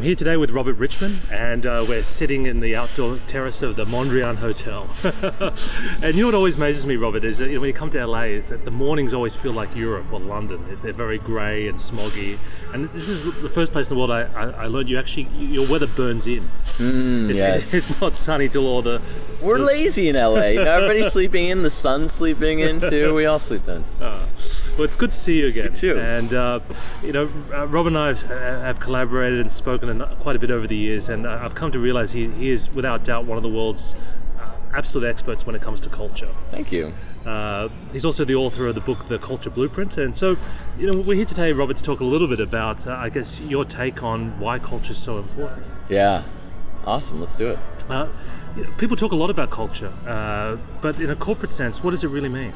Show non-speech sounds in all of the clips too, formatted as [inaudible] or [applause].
I'm here today with Robert Richman, and uh, we're sitting in the outdoor terrace of the Mondrian Hotel. [laughs] and you know what always amazes me, Robert, is that you know, when you come to LA, is that the mornings always feel like Europe or London. They're very grey and smoggy. And this is the first place in the world I, I, I learned you actually your weather burns in. Mm, It's, yes. [laughs] it's not sunny till all the. We're the- lazy in LA. You know, everybody's sleeping in. The sun's sleeping in too. We all sleep in. Uh, well, it's good to see you again. too. And uh, you know, uh, Rob and I have, have collaborated and spoken quite a bit over the years, and uh, I've come to realize he, he is, without doubt, one of the world's uh, absolute experts when it comes to culture. Thank you. Uh, he's also the author of the book The Culture Blueprint, and so you know we're here today, Robert, to talk a little bit about, uh, I guess, your take on why culture is so important. Yeah. Awesome. Let's do it. Uh, you know, people talk a lot about culture, uh, but in a corporate sense, what does it really mean?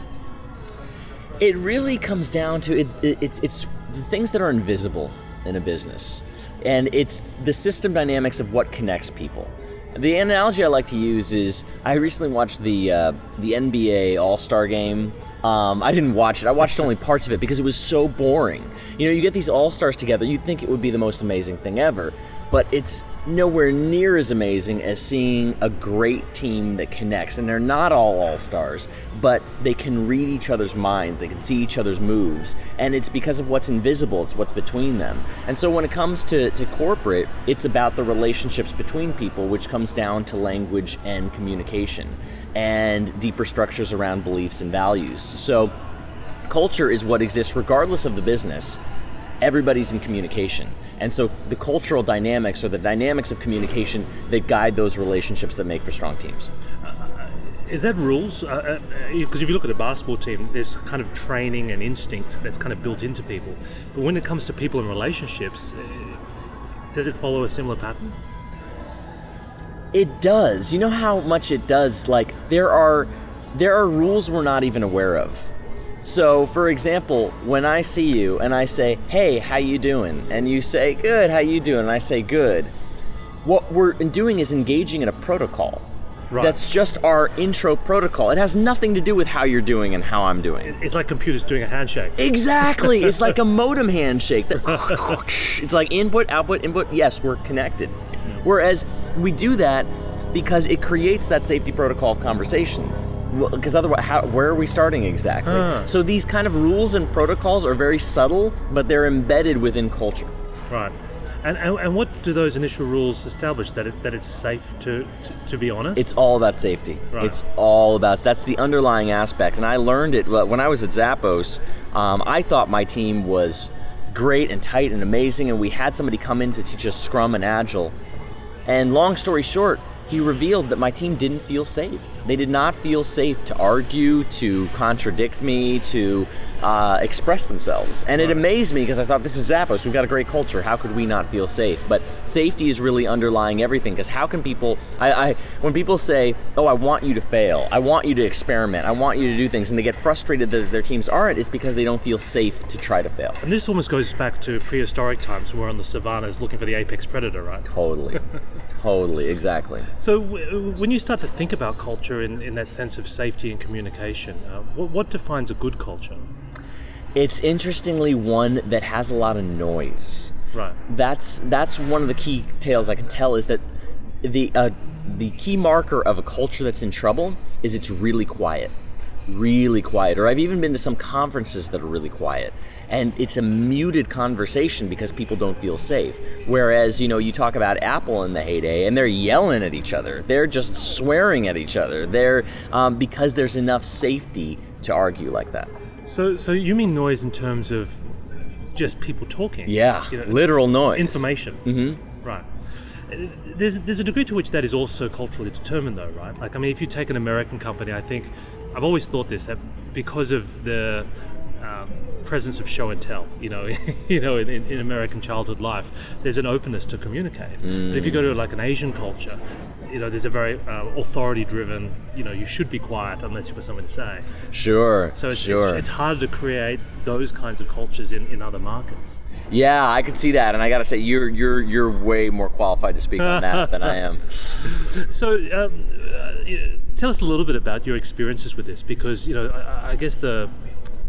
It really comes down to it, it, it's it's the things that are invisible in a business, and it's the system dynamics of what connects people. The analogy I like to use is I recently watched the uh, the NBA All Star Game. Um, I didn't watch it. I watched only parts of it because it was so boring. You know, you get these all stars together. You'd think it would be the most amazing thing ever, but it's nowhere near as amazing as seeing a great team that connects. And they're not all all stars, but they can read each other's minds. They can see each other's moves, and it's because of what's invisible. It's what's between them. And so when it comes to, to corporate, it's about the relationships between people, which comes down to language and communication, and deeper structures around beliefs and values. So culture is what exists regardless of the business everybody's in communication and so the cultural dynamics or the dynamics of communication that guide those relationships that make for strong teams Is that rules? Because uh, uh, if you look at a basketball team, there's kind of training and instinct that's kind of built into people. But when it comes to people and relationships, uh, does it follow a similar pattern? it does you know how much it does like there are there are rules we're not even aware of so for example when i see you and i say hey how you doing and you say good how you doing and i say good what we're doing is engaging in a protocol Right. that's just our intro protocol it has nothing to do with how you're doing and how i'm doing It's like computers doing a handshake. Exactly. It's like a [laughs] modem handshake. [laughs] It's like input, output, input. Yes, we're connected. Whereas we do that because it creates that safety protocol of conversation. Because otherwise, how, where are we starting exactly? Huh. So these kind of rules and protocols are very subtle, but they're embedded within culture. Right. And, and, and what do those initial rules establish? That, it, that it's safe to, to, to be honest? It's all about safety. Right. It's all about that's the underlying aspect, and I learned it when I was at Zappos. Um, I thought my team was great and tight and amazing, and we had somebody come in to teach us Scrum and Agile. And long story short, he revealed that my team didn't feel safe. They did not feel safe to argue, to contradict me, to uh, express themselves. And it amazed me because I thought, this is Zappos. We've got a great culture. How could we not feel safe? But safety is really underlying everything because how can people, I, I, when people say, oh, I want you to fail, I want you to experiment, I want you to do things, and they get frustrated that their teams aren't, it's because they don't feel safe to try to fail. and this almost goes back to prehistoric times when we're on the savannas looking for the apex predator, right? Totally. [laughs] totally. Exactly. So, w- when you start to think about culture in, in that sense of safety and communication, uh, what, what defines a good culture? It's interestingly one that has a lot of noise. Right. That's that's one of the key tales I can tell is that the uh, the key marker of a culture that's in trouble is it's really quiet, really quiet. Or I've even been to some conferences that are really quiet, and it's a muted conversation because people don't feel safe. Whereas you know you talk about Apple in the heyday, and they're yelling at each other, they're just swearing at each other. They're um, because there's enough safety to argue like that. So, so you mean noise in terms of just people talking? Yeah, You know, literal noise. information. Mm-hmm. Right. There's there's a degree to which that is also culturally determined, though, right? Like, I mean, if you take an American company, I think I've always thought this that because of the um, presence of show and tell. You know, [laughs] you know, in, in American childhood life, there's an openness to communicate. But if you go to like an Asian culture, you know, there's a very uh, authority-driven. You know, you should be quiet unless you've got something to say. Sure. So it's, sure. it's, it's harder to create those kinds of cultures in, in other markets. Yeah, I could see that, and I gotta say, you're you're you're way more qualified to speak on that than I am. [laughs] So, um, uh, tell us a little bit about your experiences with this, because you know, I, I guess the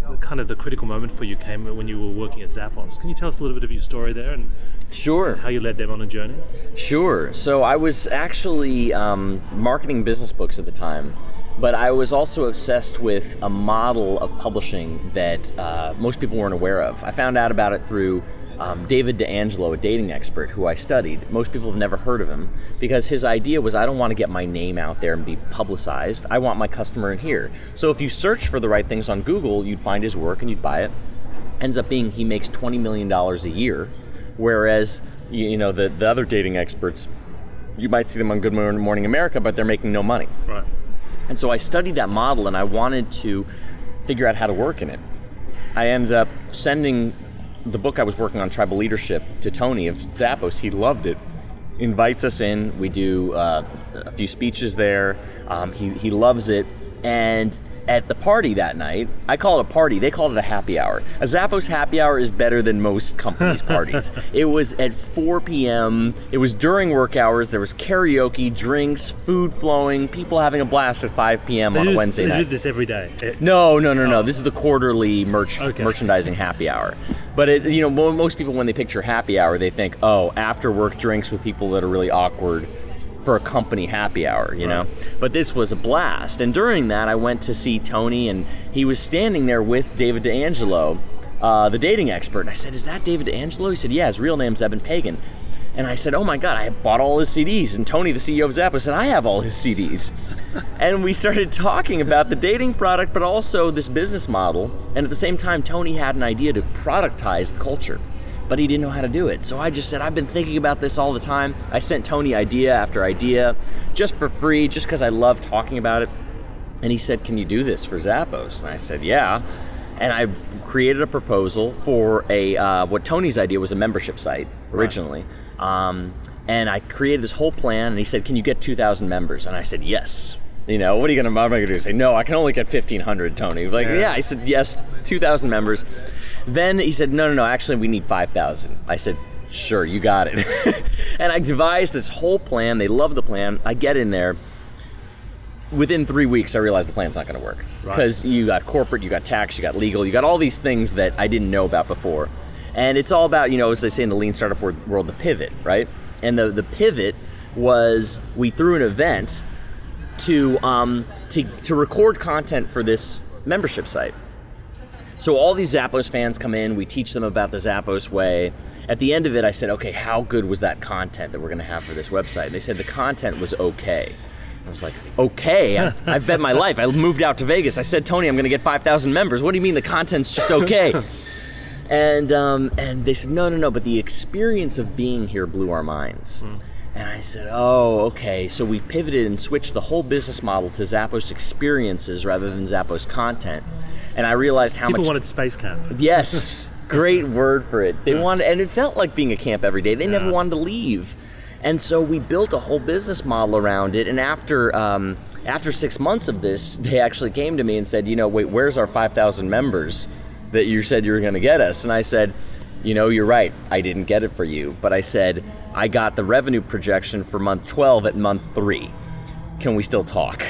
the kind of the critical moment for you came when you were working at Zappos. Can you tell us a little bit of your story there and Sure. how you led them on a journey? Sure. So I was actually um, marketing business books at the time, but I was also obsessed with a model of publishing that uh, most people weren't aware of. I found out about it through um, David DeAngelo, a dating expert who I studied. Most people have never heard of him because his idea was I don't want to get my name out there and be publicized. I want my customer in here. So if you search for the right things on Google, you'd find his work and you'd buy it ends up being he makes $20 million a year whereas you, know the, the other dating experts you might see them on good morning america but they're making no money Right. And so i studied that model and i wanted to figure out how to work in it. I ended up sending the book i was working on tribal leadership to tony of zappos. He loved it. Invites us in. We do uh, a few speeches there. Um, he, he loves it. And at the party that night, I call it a party. They called it a happy hour. A Zappos happy hour is better than most companies' [laughs] parties. it was at 4 p.m. It was during work hours. There was karaoke, drinks, food flowing, people having a blast at 5 p.m. on They a Wednesday they night. do this every day. No, no, no, no. Oh. This is the quarterly merch Okay. merchandising happy hour. But it, you know, most people when they picture happy hour, they think, oh, after work drinks with people that are really awkward for a company happy hour, you know. But this was a blast. And during that, I went to see Tony, and he was standing there with David DeAngelo, uh, the dating expert. And I said, "Is that David DeAngelo?" He said, "Yeah. His real name's Eben Pagan." And I said, "Oh my God, I bought all his CDs." And Tony, the CEO of Zappos, said, "I have all his CDs." [laughs] and we started talking about the dating product, but also this business model. And at the same time, Tony had an idea to productize the culture, but he didn't know how to do it. So I just said, "I've been thinking about this all the time." I sent Tony idea after idea, just for free, just because I love talking about it. And he said, "Can you do this for Zappos?" And I said, "Yeah." And I created a proposal for a uh, what Tony's idea was a membership site originally. Um, and I created this whole plan. And he said, "Can you get 2,000 members?" And I said, "Yes." You know, what are you gonna? What am I gonna do? Say no? I can only get 1,500, Tony. Like, Yeah. yeah. I said yes, 2,000 members. Then he said, "No, no, no. Actually, we need 5,000." I said, "Sure, you got it." [laughs] and I devised this whole plan. They love the plan. I get in there within three weeks, I realized the plan's not going to work Right. because you got corporate, you got tax, you got legal, you got all these things that I didn't know about before, and it's all about you know as they say in the lean startup world, the pivot, right? And the the pivot was we threw an event to um, to to record content for this membership site. So all these Zappos fans come in, we teach them about the Zappos way. At the end of it, I said, okay, how good was that content that we're going to have for this website? And they said the content was okay. I was like, okay, I, [laughs] I've bet my life. I moved out to Vegas. I said, Tony, I'm going to get 5,000 members. What do you mean the content's just okay? [laughs] and um, and they said, no, no, no, but the experience of being here blew our minds. And I said, oh, okay. So we pivoted and switched the whole business model to Zappos experiences rather than Zappos content. And I realized how much People much wanted space camp. Yes, [laughs] great word for it. They wanted, and it felt like being a camp every day. They never wanted to leave, and so we built a whole business model around it. And after um, after six months of this, they actually came to me and said, "You know, wait, where's our five thousand members that you said you were going to get us?" And I said, "You know, you're right. I didn't get it for you, but I said I got the revenue projection for month twelve at month three. Can we still talk?"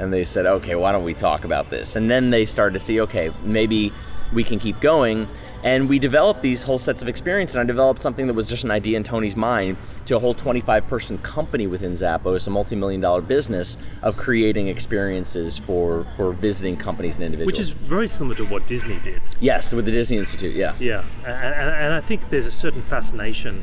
And they said, okay, why don't we talk about this? And then they started to see, okay, maybe we can keep going. And we developed these whole sets of experience. And I developed something that was just an idea in Tony's mind to a whole 25 person company within Zappos, a multi million dollar business of creating experiences for, for visiting companies and individuals. Which is very similar to what Disney did. yes, with the Disney Institute, yeah. Yeah, and, and, and I think there's a certain fascination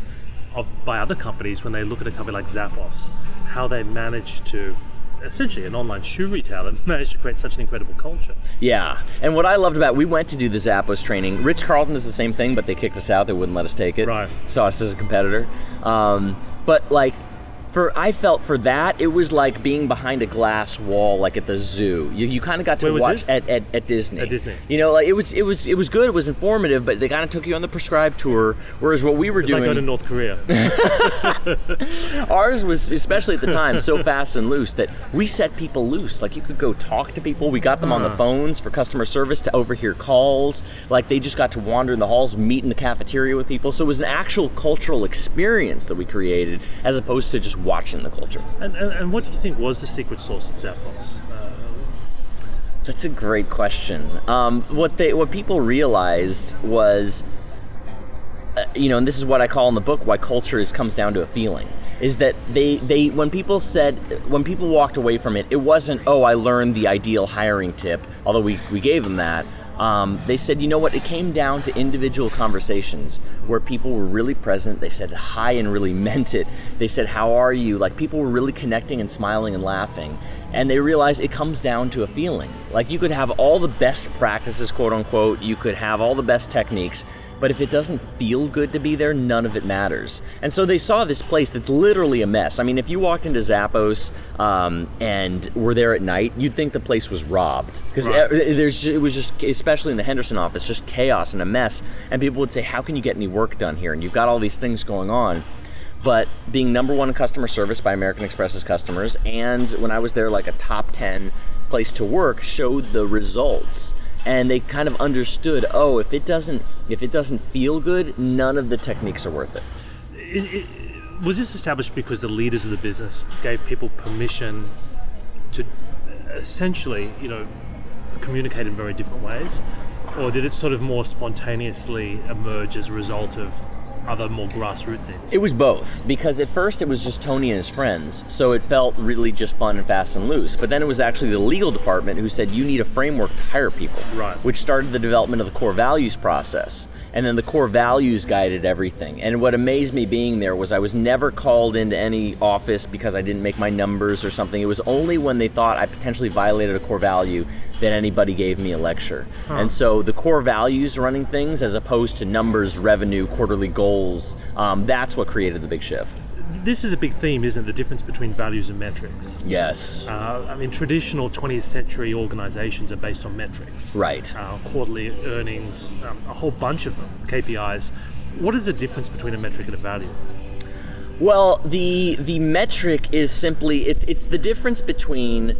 of by other companies when they look at a company like Zappos, how they manage to essentially an online shoe retailer [laughs] managed to create such an incredible culture. Yeah, and what I loved about we went to do the Zappos training. Ritz-Carlton is the same thing, but they kicked us out. They wouldn't let us take it. Right. Saw us as a competitor. Um, but like, for I felt for that it was like being behind a glass wall, like at the zoo. You, you kind of got to watch at, at, at Disney. At Disney. You know, like it was it was it was good. It was informative, but they kind of took you on the prescribed tour. Whereas what we were doing. It's like doing, going to North Korea. [laughs] ours was especially at the time so fast and loose that we set people loose. Like you could go talk to people. We got them on the uh-huh. phones for customer service to overhear calls. Like they just got to wander in the halls, meet in the cafeteria with people. So it was an actual cultural experience that we created, as opposed to just watching the culture. and, and, and what do you think was the secret sauce at Zappos? Uh, That's a great question. Um, what they what people realized was, uh, you know, and this is what I call in the book why culture is comes down to a feeling. Is that they they when people said when people walked away from it, it wasn't oh I learned the ideal hiring tip, although we we gave them that. Um, they said, you know what? It came down to individual conversations where people were really present. They said hi and really [laughs] meant it. They said, "How are you?" Like people were really connecting and smiling and laughing and they realized it comes down to a feeling. Like you could have all the best practices, quote unquote, you could have all the best techniques, but if it doesn't feel good to be there, none of it matters. And so they saw this place that's literally a mess. I mean, if you walked into Zappos um, and were there at night, you'd think the place was robbed because Right. there's it was just, especially in the Henderson office, just chaos and a mess. And people would say, "How can you get any work done here?" And you've got all these things going on but being number one in customer service by American Express's customers, and when I was there, like a top 10 place to work, showed the results. And they kind of understood, oh, if it doesn't, if it doesn't feel good, none of the techniques are worth it. it, it, was this established because the leaders of the business gave people permission to essentially, you know, communicate in very different ways? Or did it sort of more spontaneously emerge as a result of other more grassroots things? It was both because at first it was just Tony and his friends, so it felt really just fun and fast and loose. But then it was actually the legal department who said you need a framework to hire people, Right. Which started the development of the core values process, and then the core values guided everything. And what amazed me being there was I was never called into any office because I didn't make my numbers or something. It was only when they thought I potentially violated a core value that anybody gave me a lecture. And so the core values running things as opposed to numbers, revenue, quarterly goals, um, that's what created the big shift. This is a big theme, isn't it? The difference between values and metrics. Yes. Uh, I mean, traditional 20th century organizations are based on metrics. Right. Uh, quarterly earnings, um, a whole bunch of them, KPIs. What is the difference between a metric and a value? Well, the the metric is simply it, it's the difference between,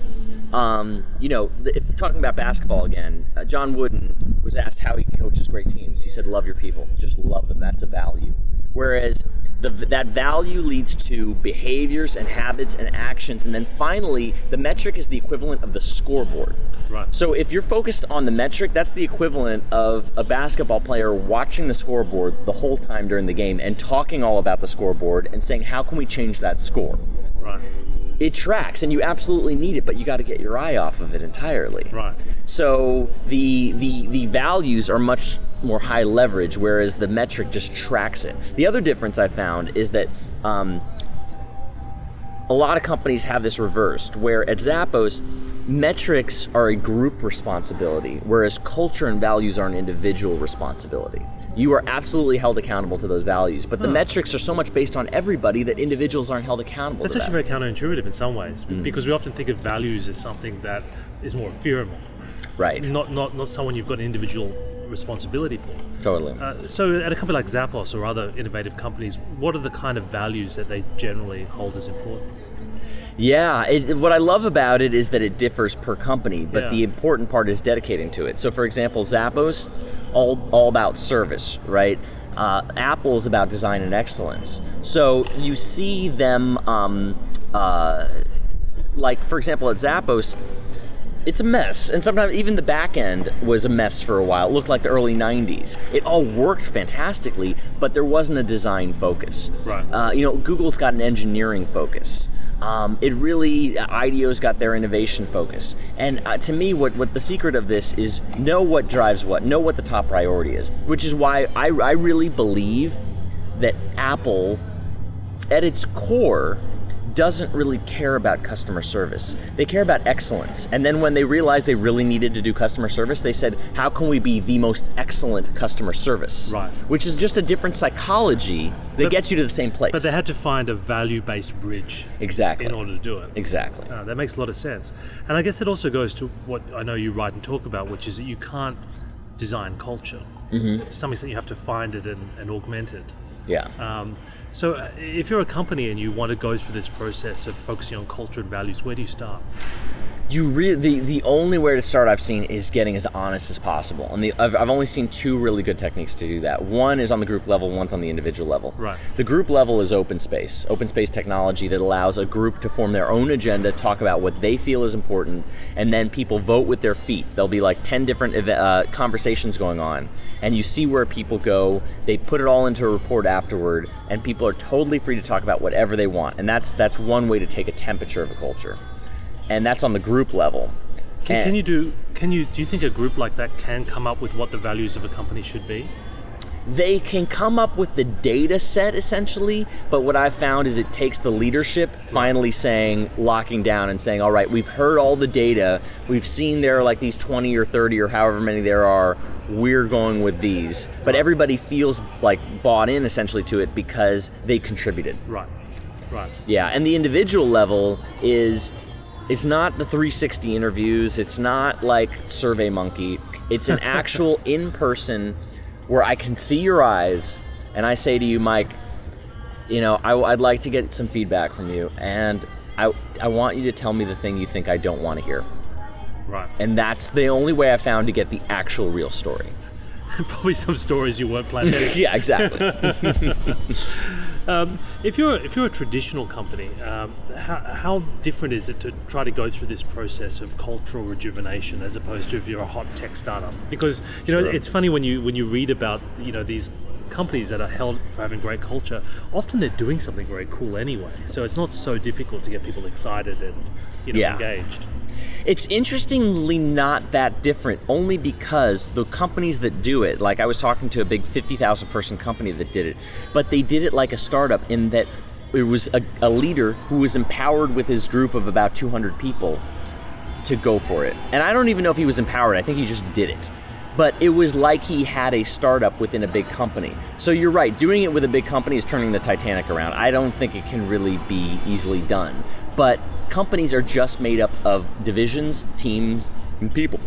um, you know, if talking about basketball again, uh, John Wooden was asked how he coaches great teams. He said, "Love your people, just love them. That's a value." Whereas the, that value leads to behaviors and habits and actions, and then finally, the metric is the equivalent of the scoreboard. Right. So if you're focused on the metric, that's the equivalent of a basketball player watching the scoreboard the whole time during the game and talking all about the scoreboard and saying, "How can we change that score?" Right. It tracks, and you absolutely need it, but you got to get your eye off of it entirely. Right. So the the the values are much more high leverage, whereas the metric just tracks it. The other difference I found is that. Um, a lot of companies have this reversed, where at Zappos, metrics are a group responsibility, whereas culture and values are an individual responsibility. You are absolutely held accountable to those values, but the metrics are so much based on everybody that individuals aren't held accountable That's actually that. very counterintuitive in some ways because we often think of values as something that is more ephemeral, right, not not not someone you've got an individual responsibility for. totally. Uh, so, at a company like Zappos or other innovative companies, what are the kind of values that they generally hold as important? Yeah, it, what I love about it is that it differs per company, but Yeah. the important part is dedicating to it. So, for example, Zappos, all all about service, right? Uh, Apple is about design and excellence. So you see them, um, uh, like for example, at Zappos, it's a mess, and sometimes even the back end was a mess for a while. It looked like the early '90s. It all worked fantastically, but there wasn't a design focus. Right. Uh, you know, Google's got an engineering focus. Um, it really, IDEO's got their innovation focus. And uh, to me, what, what the secret of this is know what drives what, know what the top priority is, which is why I, I really believe that Apple, at its core, doesn't really care about customer service. They care about excellence. And then when they realized they really needed to do customer service, they said, how can we be the most excellent customer service? Right. Which is just a different psychology that But- gets you to the same place. But they had to find a value-based bridge exactly. in order to do it. Exactly. Uh, that makes a lot of sense. And I guess it also goes to what I know you write and talk about, which is that you can't design culture. Mm-hmm. To some extent, you have to find it and, and augment it. Yeah. Um, so, uh, if you're a company and you want to go through this process of focusing on culture and values, where do you start? You really the the only way to start I've seen is getting as honest as possible, and the I've, I've only seen two really good techniques to do that. One is on the group level, one's on the individual level. Right. The group level is open space, open space technology that allows a group to form their own agenda, talk about what they feel is important, and then people vote with their feet. There'll be like ten different eve- uh, conversations going on, and you see where people go. They put it all into a report afterward, and people are totally free to talk about whatever they want, and that's that's one way to take a temperature of a culture and that's on the group level. Can, can you do? Can you do you think a group like that can come up with what the values of a company should be? They can come up with the data set essentially, but what I've found is it takes the leadership finally saying, locking down and saying, all right, we've heard all the data, we've seen there are like these 20 or 30 or however many there are, we're going with these. But everybody feels like bought in essentially to it because they contributed. Right. Right. Yeah, and the individual level is it's not the 360 interviews, it's not like Survey Monkey. It's an [laughs] actual in-person where I can see your eyes and I say to you, Mike, you know, I, would like to get some feedback from you and I, I want you to tell me the thing you think I don't want to hear. Right. And that's the only way I found to get the actual real story. [laughs] Probably some stories you weren't planning. [laughs] yeah, exactly. If you're if you're a traditional company, um, how, how different is it to try to go through this process of cultural rejuvenation as opposed to if you're a hot tech startup? Because you know Sure. it's funny when you when you read about you know these companies that are held for having great culture. Often they're doing something very cool anyway, so it's not so difficult to get people excited and you know Yeah. engaged. It's interestingly not that different, only because the companies that do it, like I was talking to a big 50,000 person company that did it, but they did it like a startup in that it was a, a leader who was empowered with his group of about 200 people to go for it. And I don't even know if he was empowered, I think he just did it. But it was like he had a startup within a big company. So you're right, doing it with a big company is turning the Titanic around. I don't think it can really be easily done. But companies are just made up of divisions, teams, and people.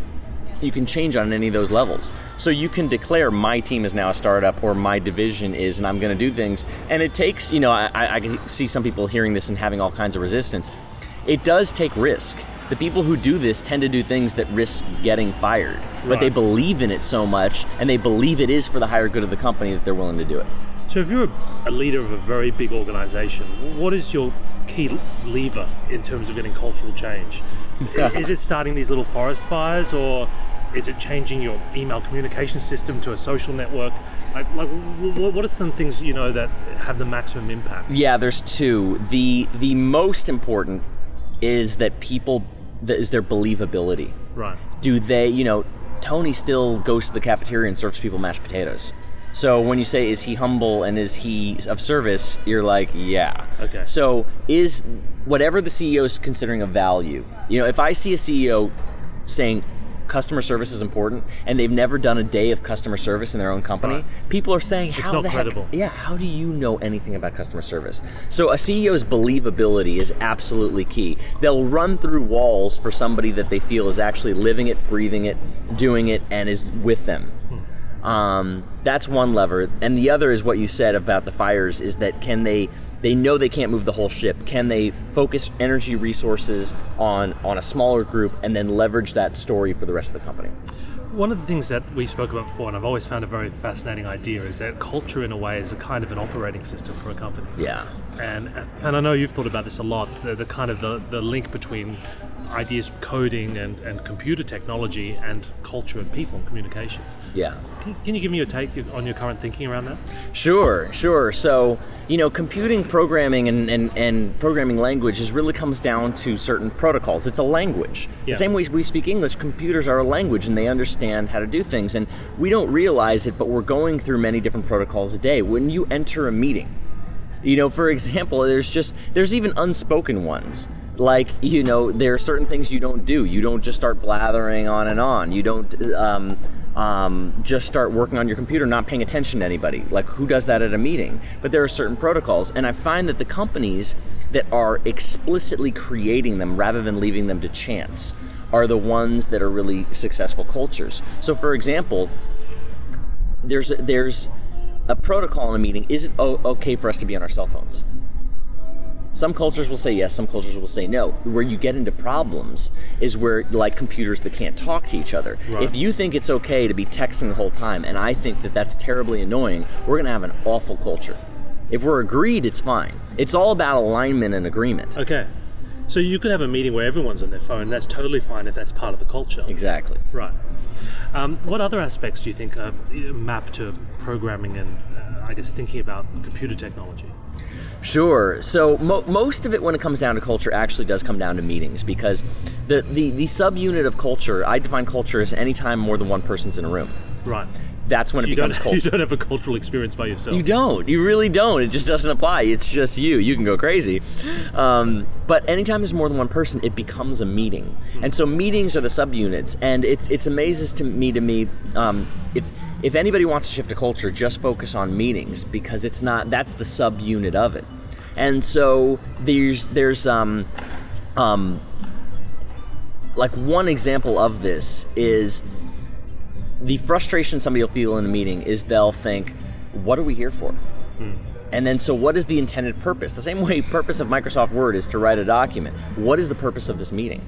You can change on any of those levels. So you can declare my team is now a startup or my division is and I'm going to do things. And it takes, you know, I, I I can see some people hearing this and having all kinds of resistance. It does take risk. The people who do this tend to do things that risk getting fired, but they believe in it so much and they believe it is for the higher good of the company that they're willing to do it. So if you're a, leader of a very big organization, what is your key lever in terms of getting cultural change? [laughs] Is it starting these little forest fires or is it changing your email communication system to a social network? Like, like wh- wh- what are some things you know that have the maximum impact? Yeah, there's two. The the most important is that people that is their believability. Right. do they, you know, Tony still goes to the cafeteria and serves people mashed potatoes. So when you say is he humble and is he of service, you're like, yeah. Okay. So is whatever the CEO is considering a value. You know, if I see a CEO saying customer service is important and they've never done a day of customer service in their own company, Right. people are saying how not the heck- credible. yeah, how do you know anything about customer service? So a CEO's believability is absolutely key. They'll run through walls for somebody that they feel is actually living it, breathing it, doing it, and is with them. Um, that's one lever, and the other is what you said about the fires: is that can they? They know they can't move the whole ship. Can they focus energy resources on on a smaller group and then leverage that story for the rest of the company? One of the things that we spoke about before, and I've always found a very fascinating idea, is that culture, in a way, is a kind of an operating system for a company. Yeah. and and I know you've thought about this a lot. The, the kind of the, the link between ideas, coding, and, and computer technology, and culture and people and communications. Yeah. Can, can you give me your take on your current thinking around that? Sure, sure. So, you know, computing programming and, and, and programming languages really comes down to certain protocols. It's a language. Yeah. The same way we speak English, computers are a language and they understand how to do things. And we don't realize it, but we're going through many different protocols a day. When you enter a meeting, You know, for example, there's just there's even unspoken ones. Like you know, there are certain things you don't do. You don't just start blathering on and on. You don't um, um, just start working on your computer, not paying attention to anybody. Like who does that at a meeting? But there are certain protocols, and I find that the companies that are explicitly creating them rather than leaving them to chance are the ones that are really successful cultures. So, for example, there's there's a protocol in a meeting. Is it okay for us to be on our cell phones? Some cultures will say yes, some cultures will say no. Where you get into problems is where, like computers that can't talk to each other. Right. If you think it's okay to be texting the whole time, and I think that that's terribly annoying, we're going to have an awful culture. If we're agreed, it's fine. It's all about alignment and agreement. Okay. So you could have a meeting where everyone's on their phone. That's totally fine if that's part of the culture. Exactly. Right. Um, what other aspects do you think are map to programming and, uh, I guess, thinking about computer technology? Sure. So mo- most of it, when it comes down to culture, actually does come down to meetings because the, the, the subunit of culture, I define culture as anytime more than one person's in a room. Right. That's when So it becomes [laughs] culture. you don't have a cultural experience by yourself. You don't. You really don't. It just doesn't apply. It's just you. You can go crazy. Um, but anytime there's more than one person, it becomes a meeting. And so meetings are the subunits. And it's it's amazes to me to me um, if if anybody wants to shift a culture, just focus on meetings because it's not that's the subunit of it. And so there's there's um um like one example of this is the frustration somebody will feel in a meeting is they'll think, "What are we here for?" And then, so what is the intended purpose? The same way purpose of Microsoft Word is to write a document. What is the purpose of this meeting?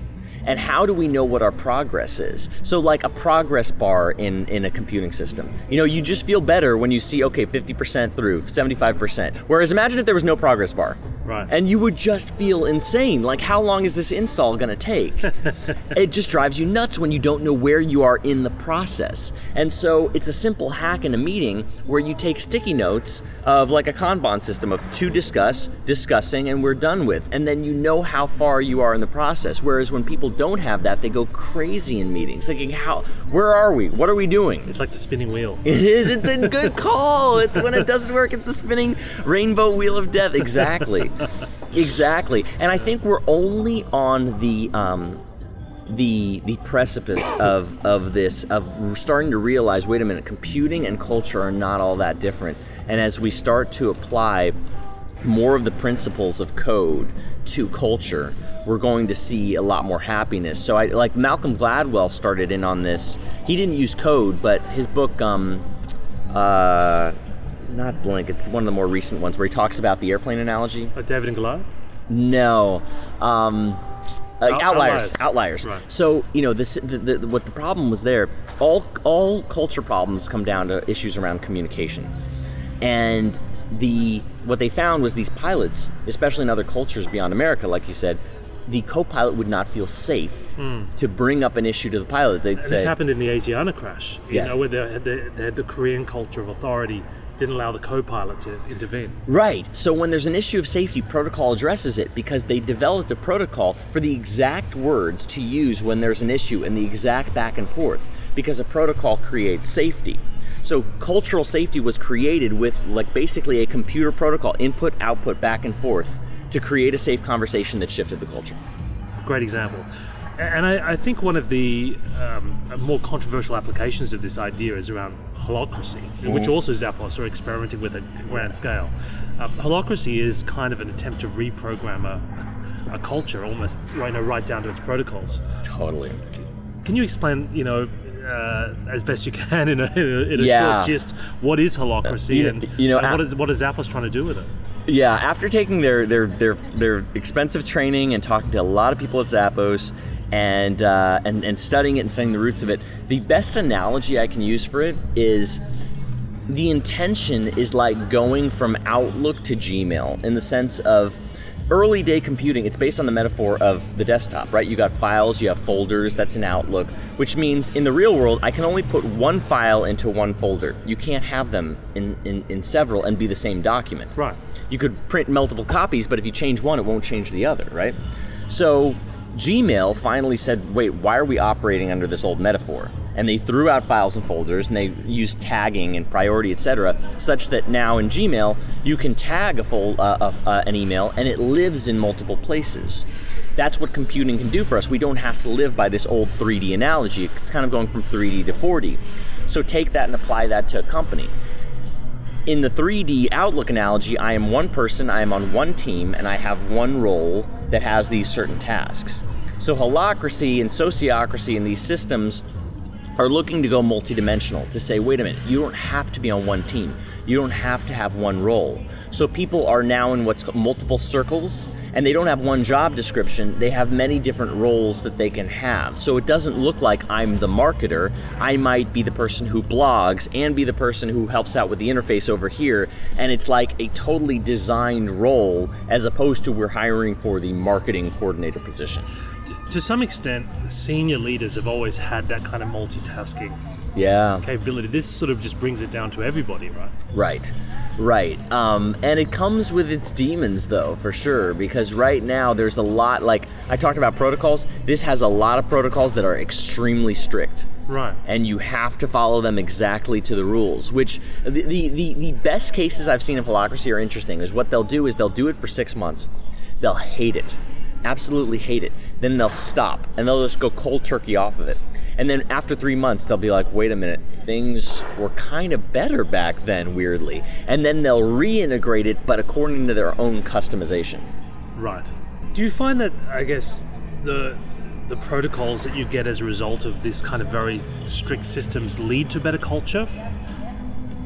And how do we know what our progress is? So, like a progress bar in, in a computing system. You know, you just feel better when you see, okay, 50% through, 75%. Whereas imagine if there was no progress bar. Right. And you would just feel insane. Like, how long is this install going to take? [laughs] it just drives you nuts when you don't know where you are in the process. And so, it's a simple hack in a meeting where you take sticky notes of like a Kanban system of to discuss, discussing, and we're done with. And then you know how far you are in the process. Whereas when people don't have that, they go crazy in meetings, thinking, how, where are we? What are we doing? It's like the spinning wheel. [laughs] It is. It's a good call. It's when it doesn't work. It's the spinning rainbow wheel of death. Exactly. exactly. And I think we're only on the um, the the precipice of of this of starting to realize. Wait a minute. Computing and culture are not all that different. And as we start to apply more of the principles of code to culture, we're going to see a lot more happiness. So I like Malcolm Gladwell started in on this. He didn't use code, but his book um uh not Blink, it's one of the more recent ones where he talks about the airplane analogy. Uh, David and Goliath? No. Um like Out- outliers, outliers. outliers. Right. So you know this. The, the, what the problem was there. All all culture problems come down to issues around communication, and the what they found was these pilots, especially in other cultures beyond America, like you said, the co-pilot would not feel safe hmm. to bring up an issue to the pilot. They'd. And say, this happened in the Asiana crash, you Yeah. know, where they had the, they had the Korean culture of authority didn't allow the co-pilot to intervene. Right. So when there's an issue of safety, protocol addresses it because they developed a protocol for the exact words to use when there's an issue and the exact back and forth because a protocol creates safety. So cultural safety was created with like basically a computer protocol, input, output, back and forth to create a safe conversation that shifted the culture. Great example. And I, I think one of the um, more controversial applications of this idea is around holacracy, which also Zappos are experimenting with at grand scale. Uh, holacracy is kind of an attempt to reprogram a, a culture almost right, you know, right down to its protocols. Totally. Can you explain, you know, uh, as best you can in a, in a, Yeah. short gist, what is holacracy You know- and, you know, and what is what is Zappos trying to do with it? Yeah, after taking their their their their expensive training and talking to a lot of people at Zappos and uh, and and studying it and studying the roots of it, the best analogy I can use for it is the intention is like going from Outlook to Gmail in the sense of early day computing. It's based on the metaphor of the desktop, right? You got files, you have folders, that's an Outlook, which means in the real world, I can only put one file into one folder. You can't have them in, in, in several and be the same document. Right. You could print multiple copies, but if you change one, it won't change the other, right? So Gmail finally said, wait, why are we operating under this old metaphor? And they threw out files and folders and they used tagging and priority etc such that now in gmail you can tag a fold, uh, uh, an email and it lives in multiple places. That's what computing can do for us. We don't have to live by this old 3d analogy. It's kind of going from 3d to 4d so take that and apply that to a company. In the 3D Outlook analogy, I am one person, I am on one team, and I have one role that has these certain tasks. So, holacracy and sociocracy and these systems are looking to go multidimensional to say, wait a minute, you don't have to be on one team. You don't have to have one role. So people are now in what's called multiple circles and they don't have one job description. They have many different roles that they can have. So it doesn't look like I'm the marketer. I might be the person who blogs and be the person who helps out with the interface over here. And it's like a totally designed role as opposed to we're hiring for the marketing coordinator position to some extent, senior leaders have always had that kind of multitasking yeah capability. This sort of just brings it down to everybody, right? Right, right. Um, and it comes with its demons, though, for sure. Because right now there's a lot. Like I talked about protocols. This has a lot of protocols that are extremely strict. Right. And you have to follow them exactly to the rules. Which the the, the, the best cases I've seen of holacracy are interesting. Is what they'll do is they'll do it for six months. They'll hate it absolutely hate it. Then they'll stop and they'll just go cold turkey off of it. And then after three months, they'll be like, wait a minute, things were kind of better back then, weirdly. And then they'll reintegrate it, but according to their own customization. Right. Do you find that, I guess, the the protocols that you get as a result of this kind of very strict systems lead to better culture?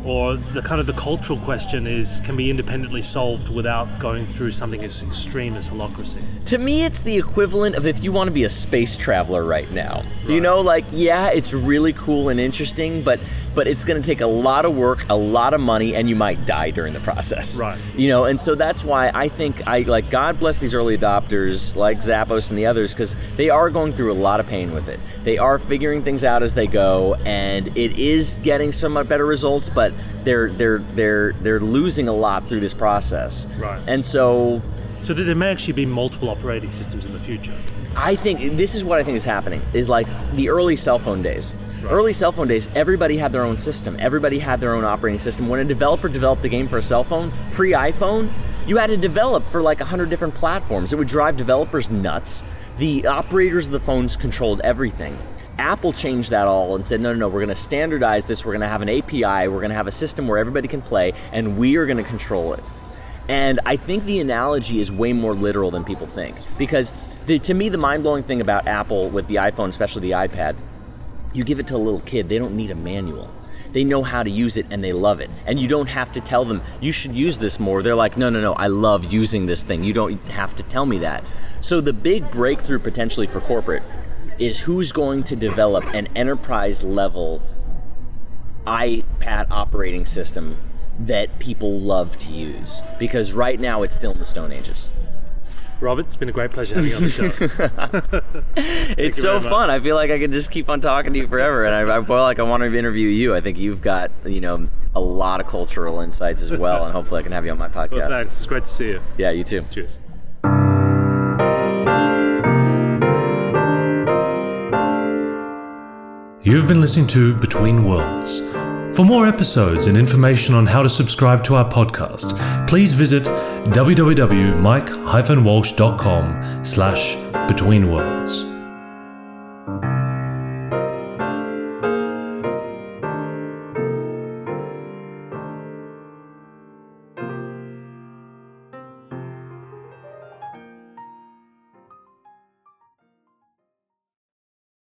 or the kind of the cultural question is can be independently solved without going through something as extreme as holacracy to me it's the equivalent of if you want to be a space traveler right now right. you know like yeah it's really cool and interesting but but it's going to take a lot of work a lot of money and you might die during the process right you know and so that's why i think i like god bless these early adopters like zappos and the others because they are going through a lot of pain with it they are figuring things out as they go and it is getting somewhat better results but they're they're they're they're losing a lot through this process. Right. And so so that there may actually be multiple operating systems in the future. I think this is what I think is happening is like the early cell phone days. Right. Early cell phone days, everybody had their own system. Everybody had their own operating system. When a developer developed a game for a cell phone, pre iPhone, you had to develop for like 100 different platforms. It would drive developers nuts. The operators of the phones controlled everything. Apple changed that all and said, no, no, no, we're going to standardize this. We're going to have an API. We're going to have a system where everybody can play, and we are going to control it. And I think the analogy is way more literal than people think. Because the, to me, the mind blowing thing about Apple with the iPhone, especially the iPad, you give it to a little kid, they don't need a manual. They know how to use it and they love it. And you don't have to tell them, you should use this more. They're like, no, no, no, I love using this thing. You don't have to tell me that. So the big breakthrough potentially for corporate is who's going to develop an enterprise level iPad operating system that people love to use. Because right now it's still in the Stone Ages. Robert, it's been a great pleasure having you on the show. [laughs] it's so fun. I feel like I could just keep on talking to you forever, and I, I feel like I want to interview you. I think you've got you know a lot of cultural insights as well, and hopefully I can have you on my podcast. Well, thanks. It's great to see you. Yeah, you too. Cheers. You've been listening to Between Worlds. For more episodes and information on how to subscribe to our podcast, please visit www.mike-walsh.com slash betweenworlds.